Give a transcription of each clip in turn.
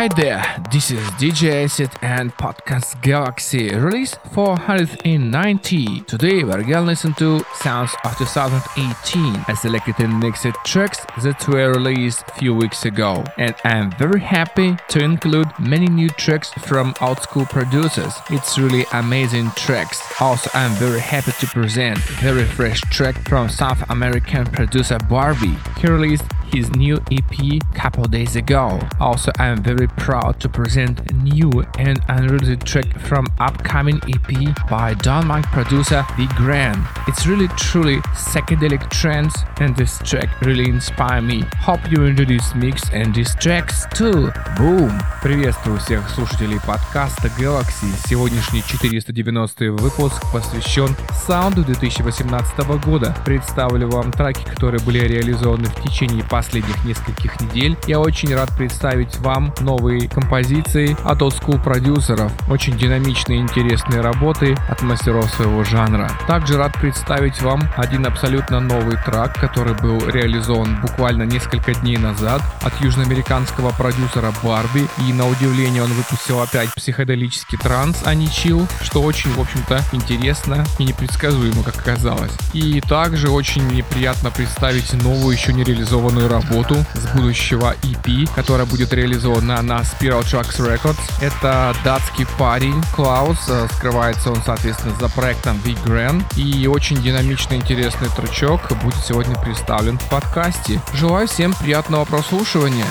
Hi there, this is DJ Acid and Podcast Galaxy, release 490. Today we're gonna listen to sounds of 2018. I selected and mixed tracks that were released few weeks ago, and I'm very happy to include many new tracks from old school producers. It's really amazing tracks. Also, I'm very happy to present very fresh track from South American producer Barbie. He released his new EP couple days ago. Also, I'm very proud to present a new and unreleased track from upcoming EP by Denmark producer The Grand. It's really truly psychedelic trance and this track really inspired me. Hope you enjoy this mix and these tracks too. Boom! Приветствую всех слушателей подкаста Galaxy. Сегодняшний 490 выпуск посвящен саунду 2018 года. Представлю вам треки, которые были реализованы в течение последних нескольких недель. Я очень рад представить вам новые композиции от School продюсеров. Очень динамичные и интересные работы от мастеров своего жанра. Также рад представить вам один абсолютно новый трек, который был реализован буквально несколько дней назад от южноамериканского продюсера Барби. И на удивление он выпустил опять психоделический транс, а не чил, что очень, в общем-то, интересно и непредсказуемо, как оказалось. И также очень неприятно представить новую, еще не реализованную работу с будущего EP, которая будет реализована на Spiral Tracks Records. Это датский парень Клаус, э, скрывается он, соответственно, за проектом V Grand. И очень динамичный, интересный тречок будет сегодня представлен в подкасте. Желаю всем приятного прослушивания.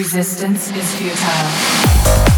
Resistance is futile.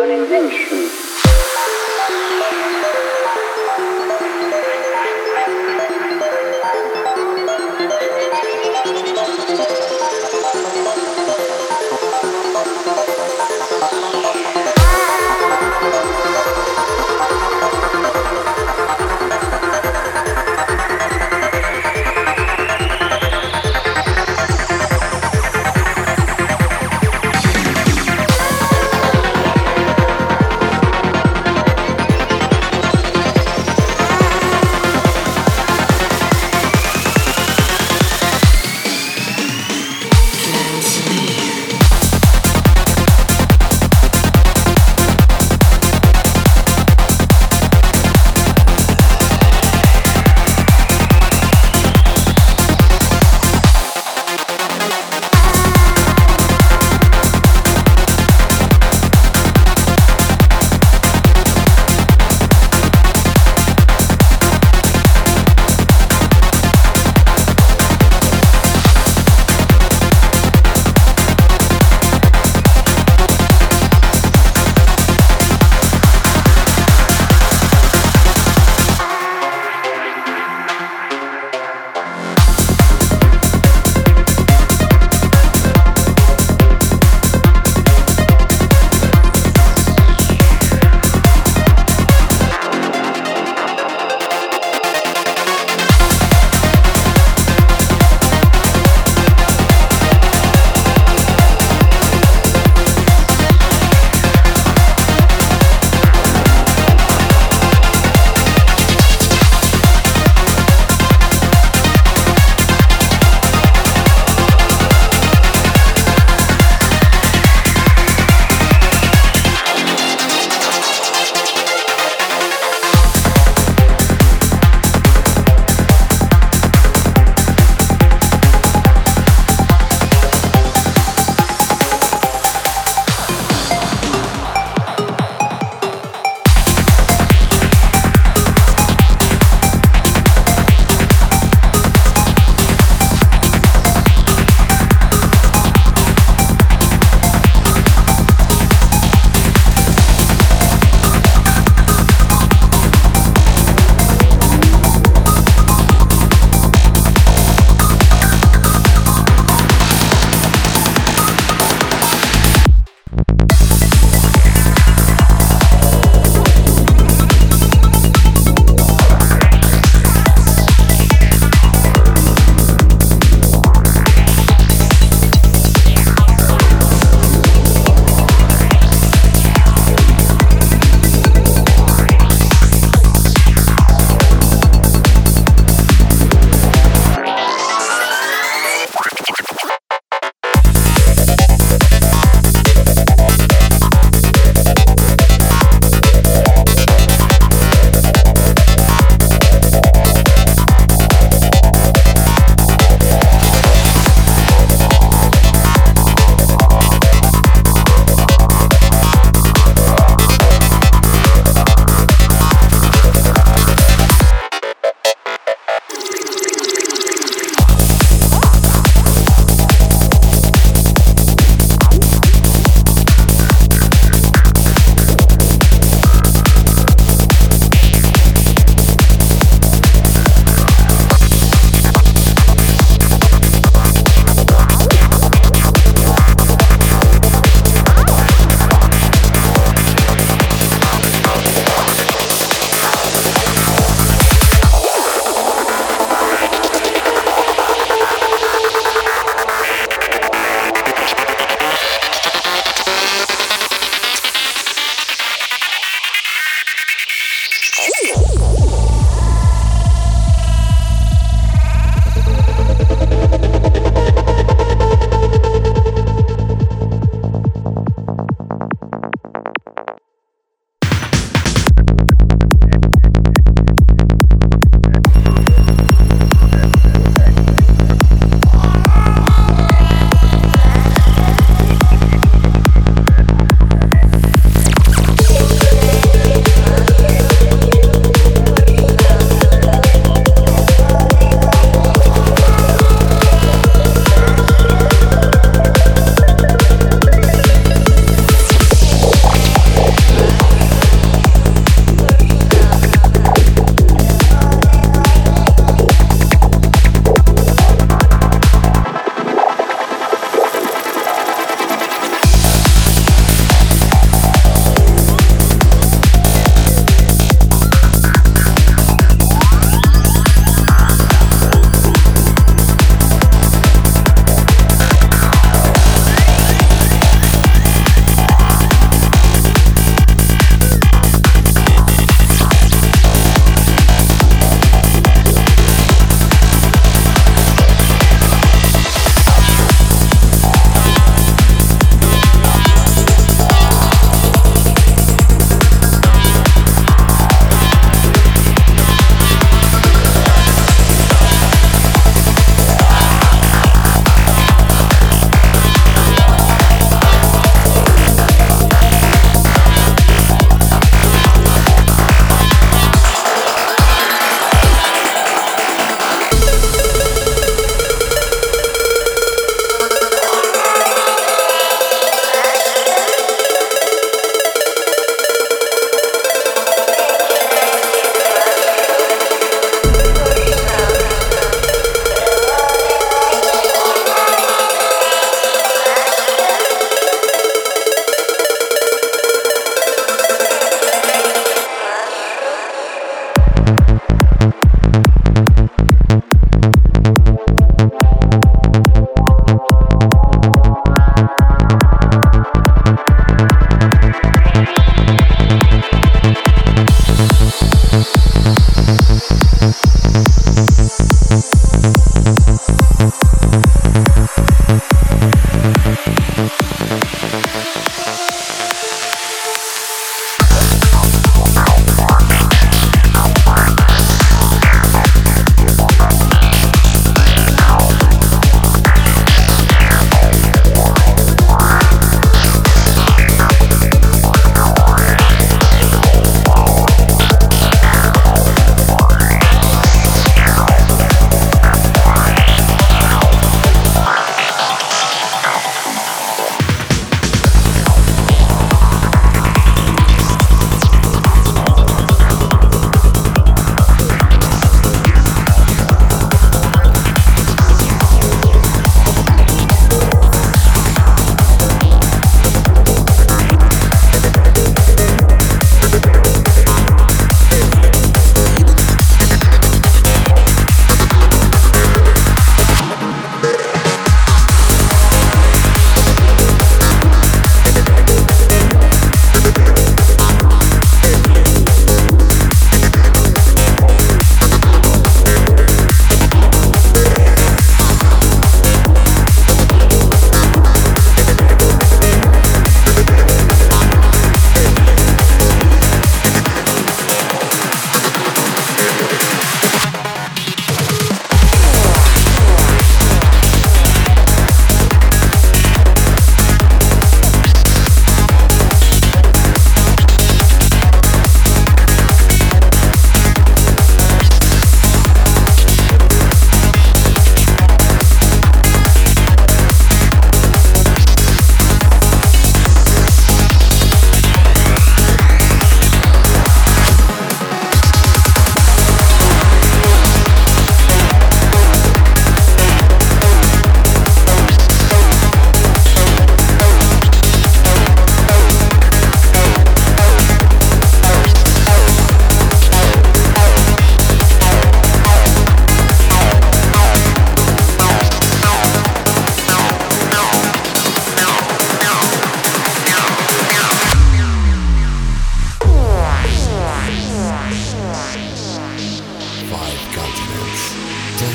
Loading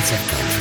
seconds.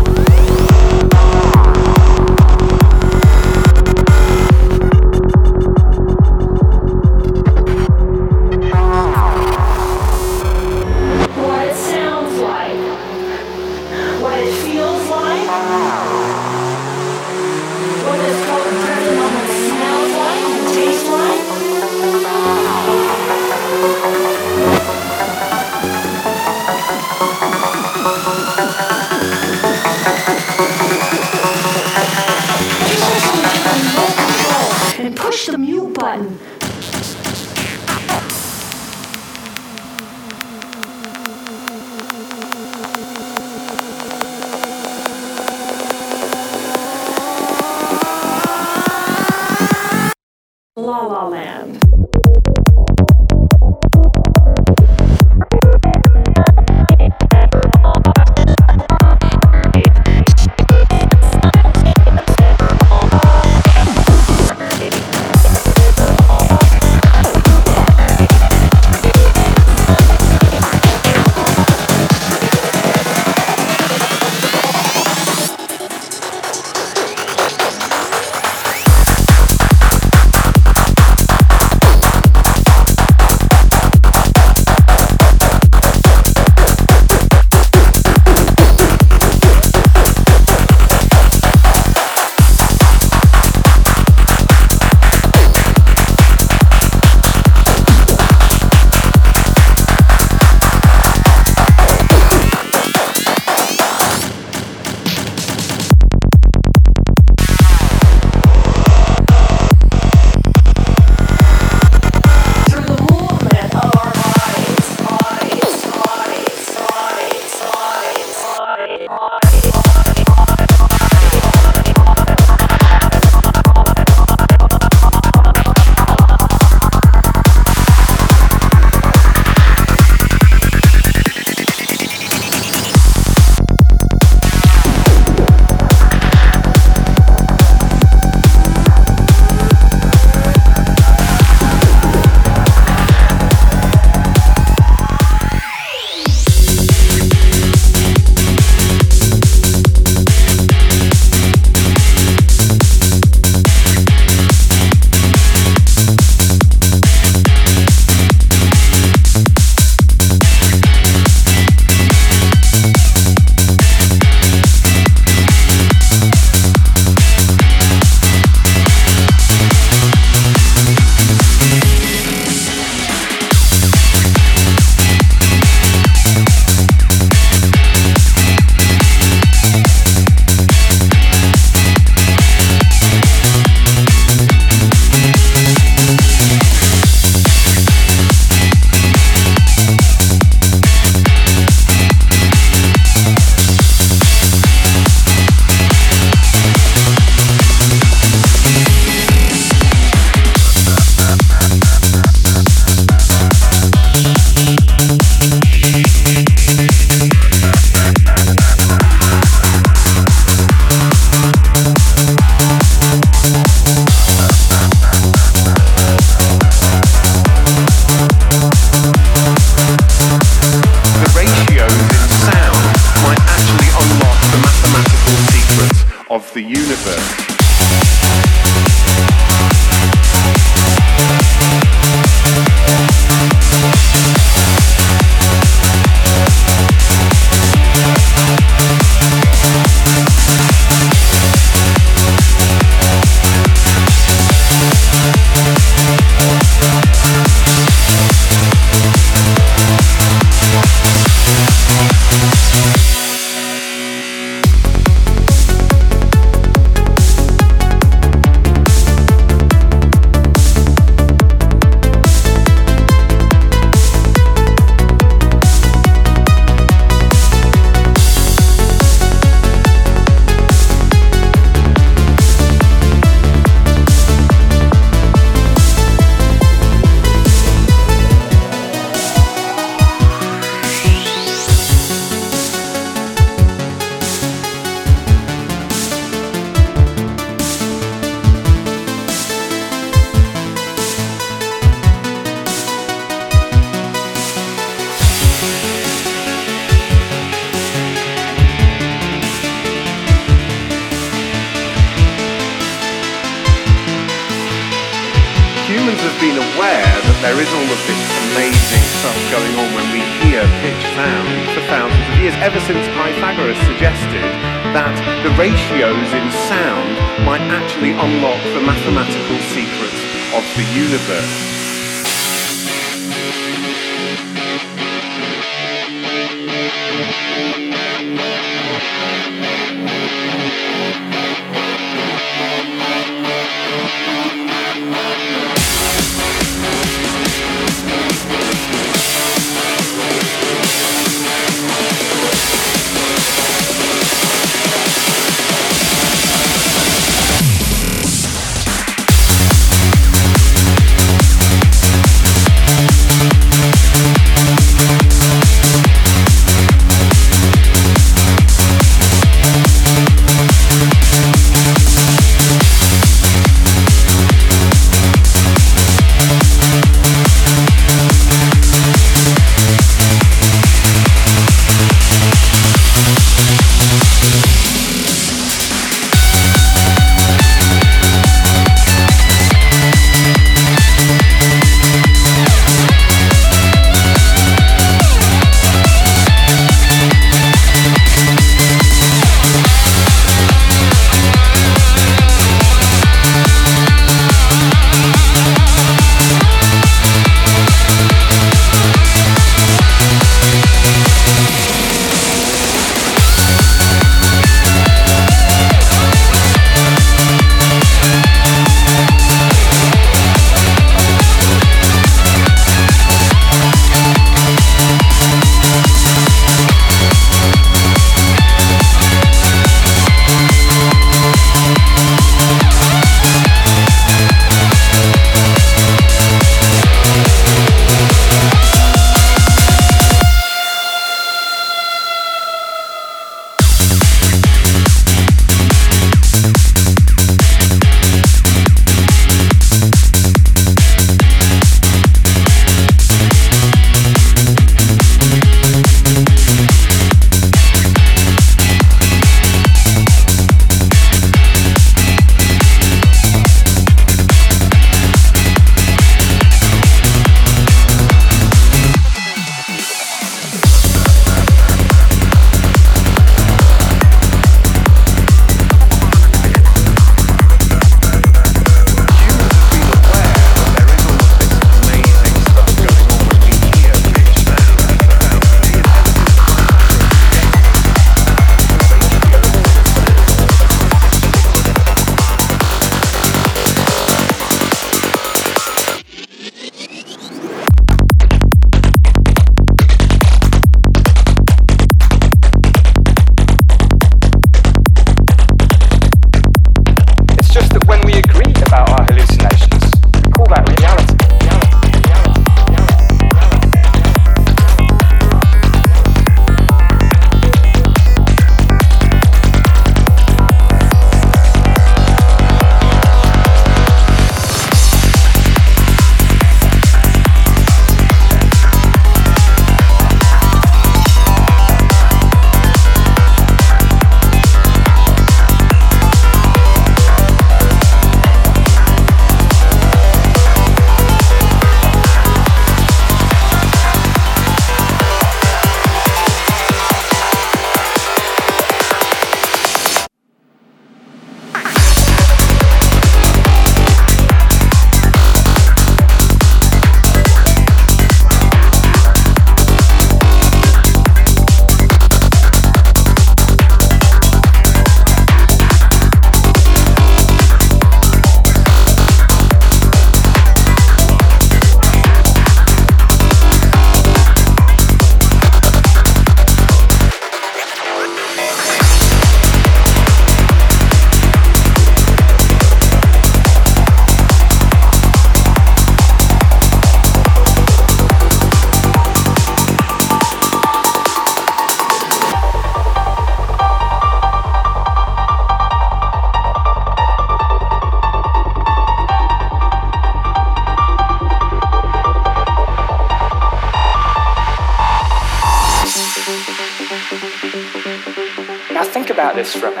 from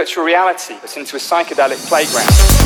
virtual reality but into a psychedelic playground.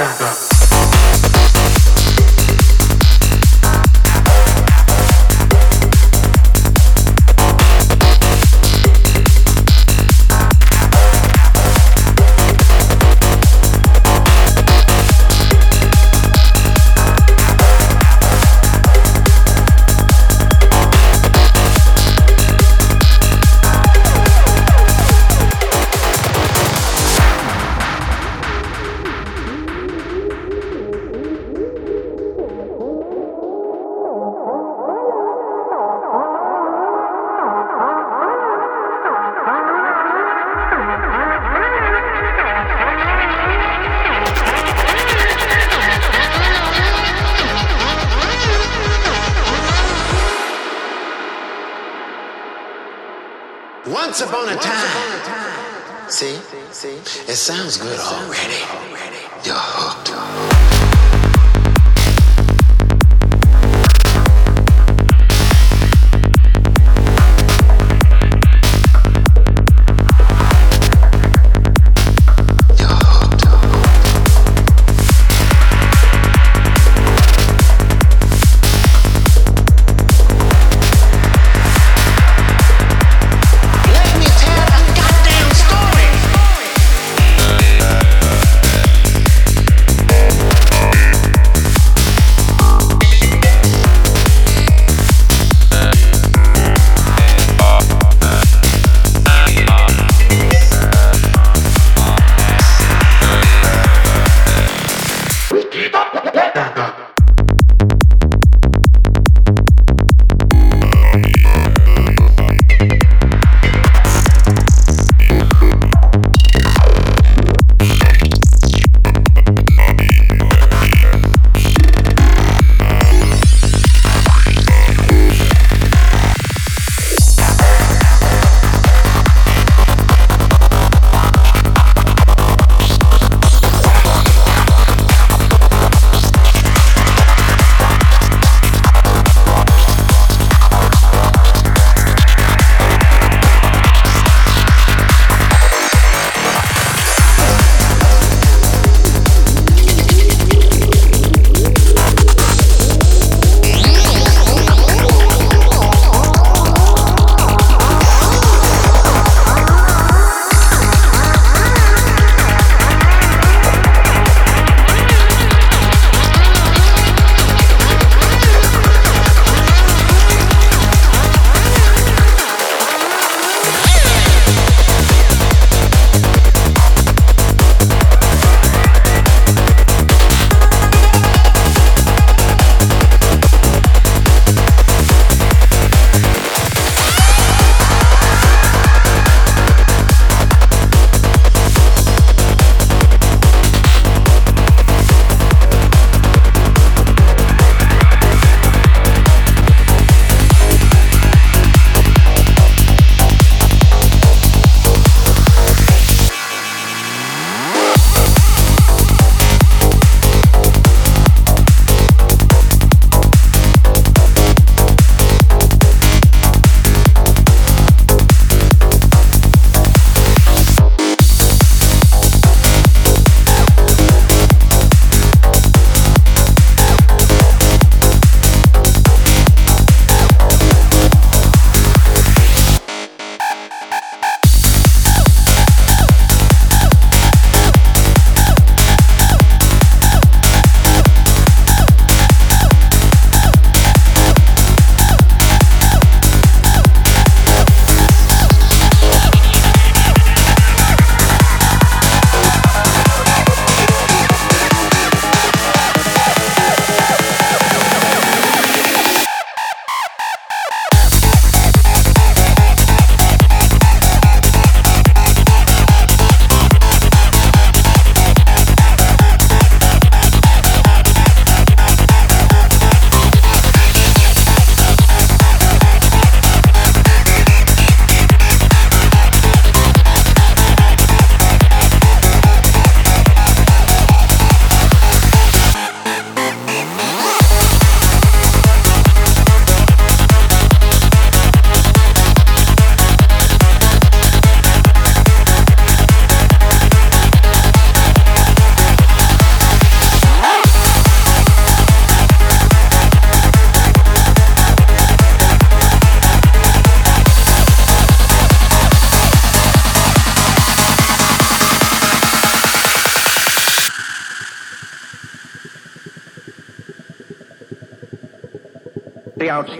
诶哥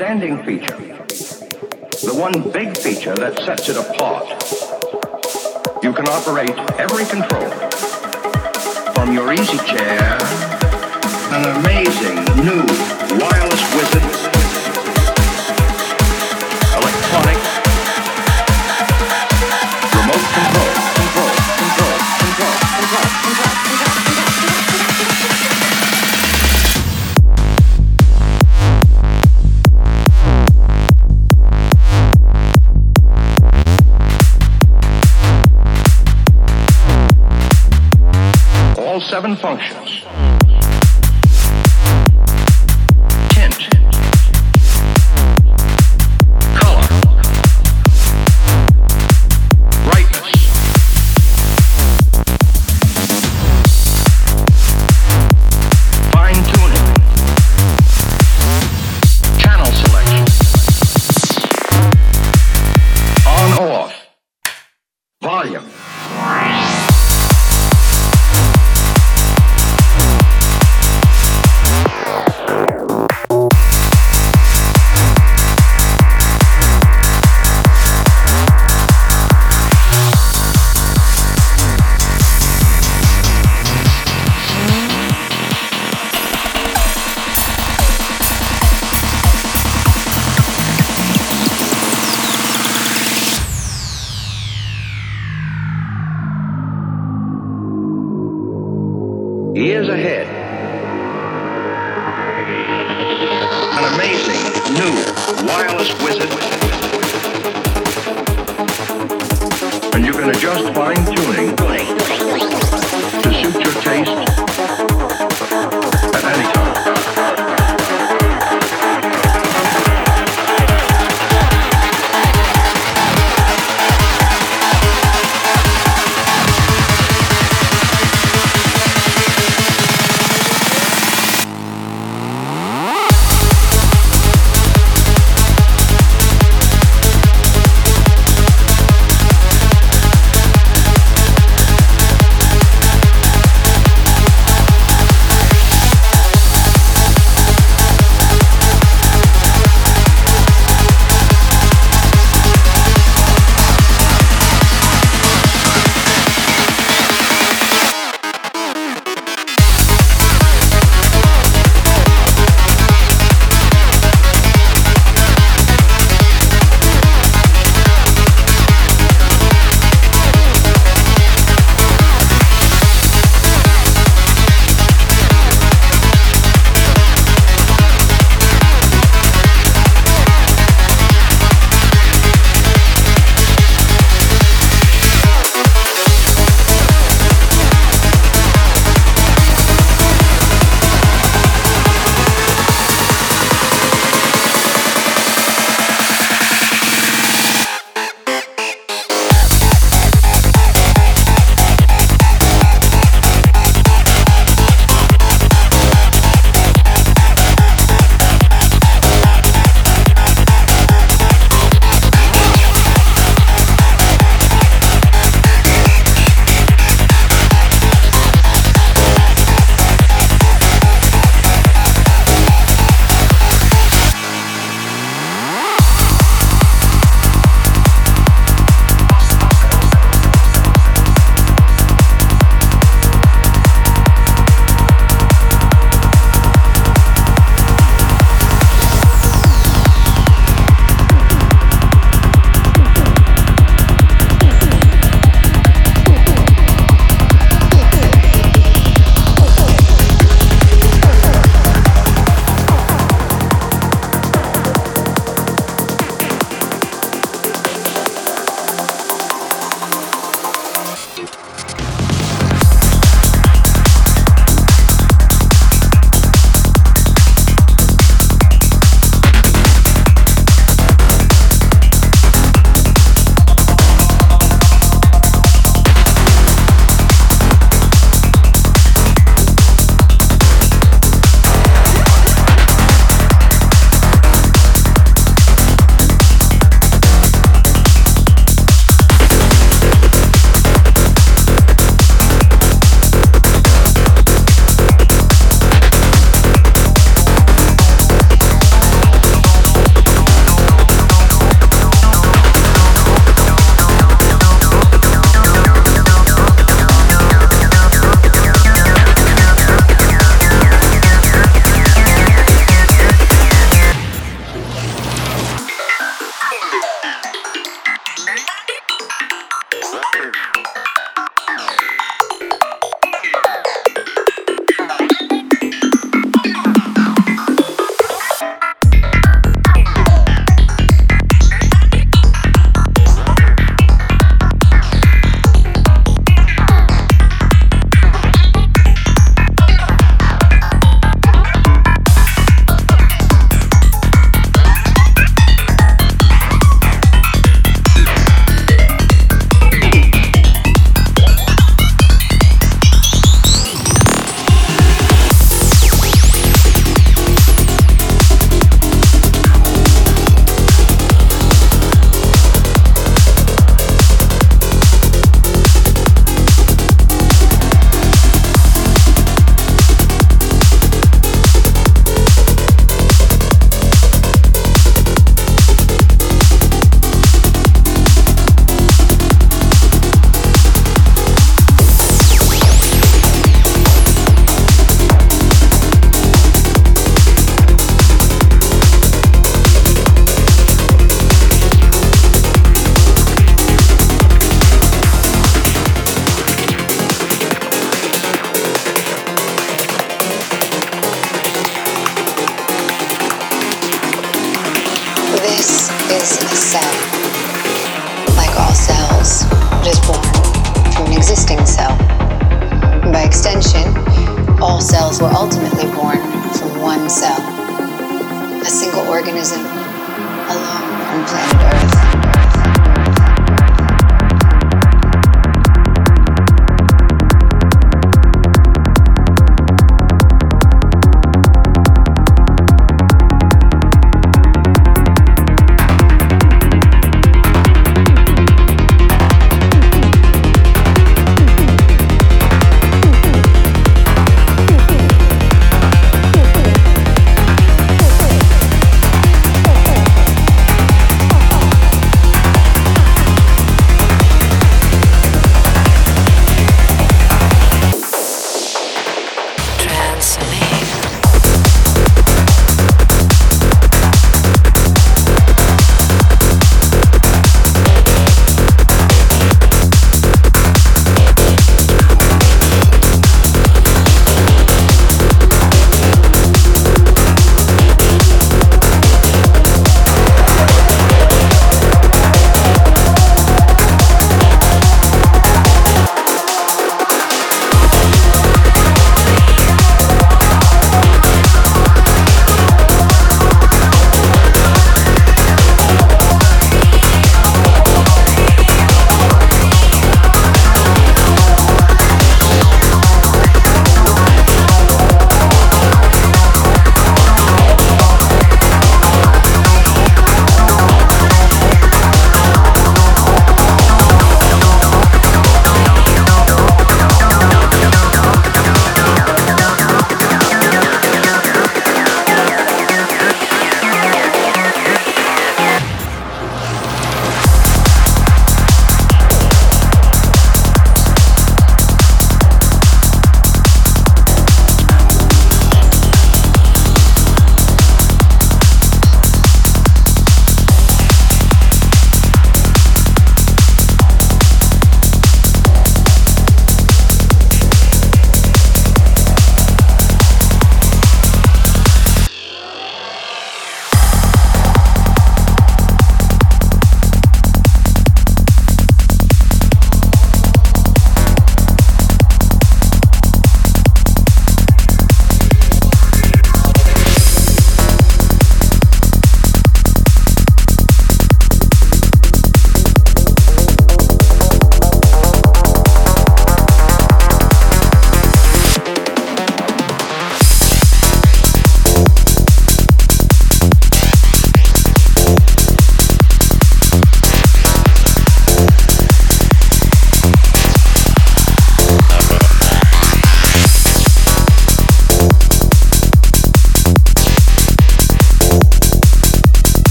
outstanding feature, the one big feature that sets it apart.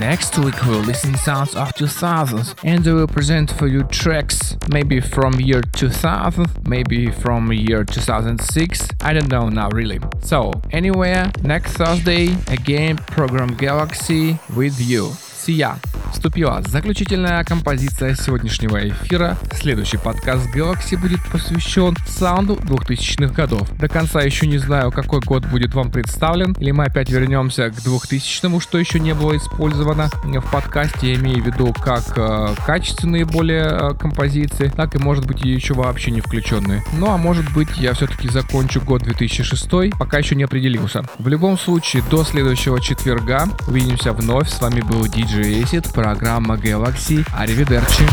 Next week we'll listen sounds of 2000s and I will present for you tracks maybe from year 2000, maybe from year 2006. I don't know now really. So anywhere, next Thursday again program Galaxy with you. See ya! Вступила заключительная композиция сегодняшнего эфира. Следующий подкаст Galaxy будет посвящен саунду 2000-х годов. До конца еще не знаю, какой год будет вам представлен, или мы опять вернемся к 2000-му, что еще не было использовано в подкасте. Я имею в виду как э, качественные более э, композиции, так и может быть еще вообще не включенные. Ну а может быть я все-таки закончу год 2006, пока еще не определился. В любом случае, до следующего четверга увидимся вновь. С вами был DJ Acid программа Galaxy. Аривидерчи.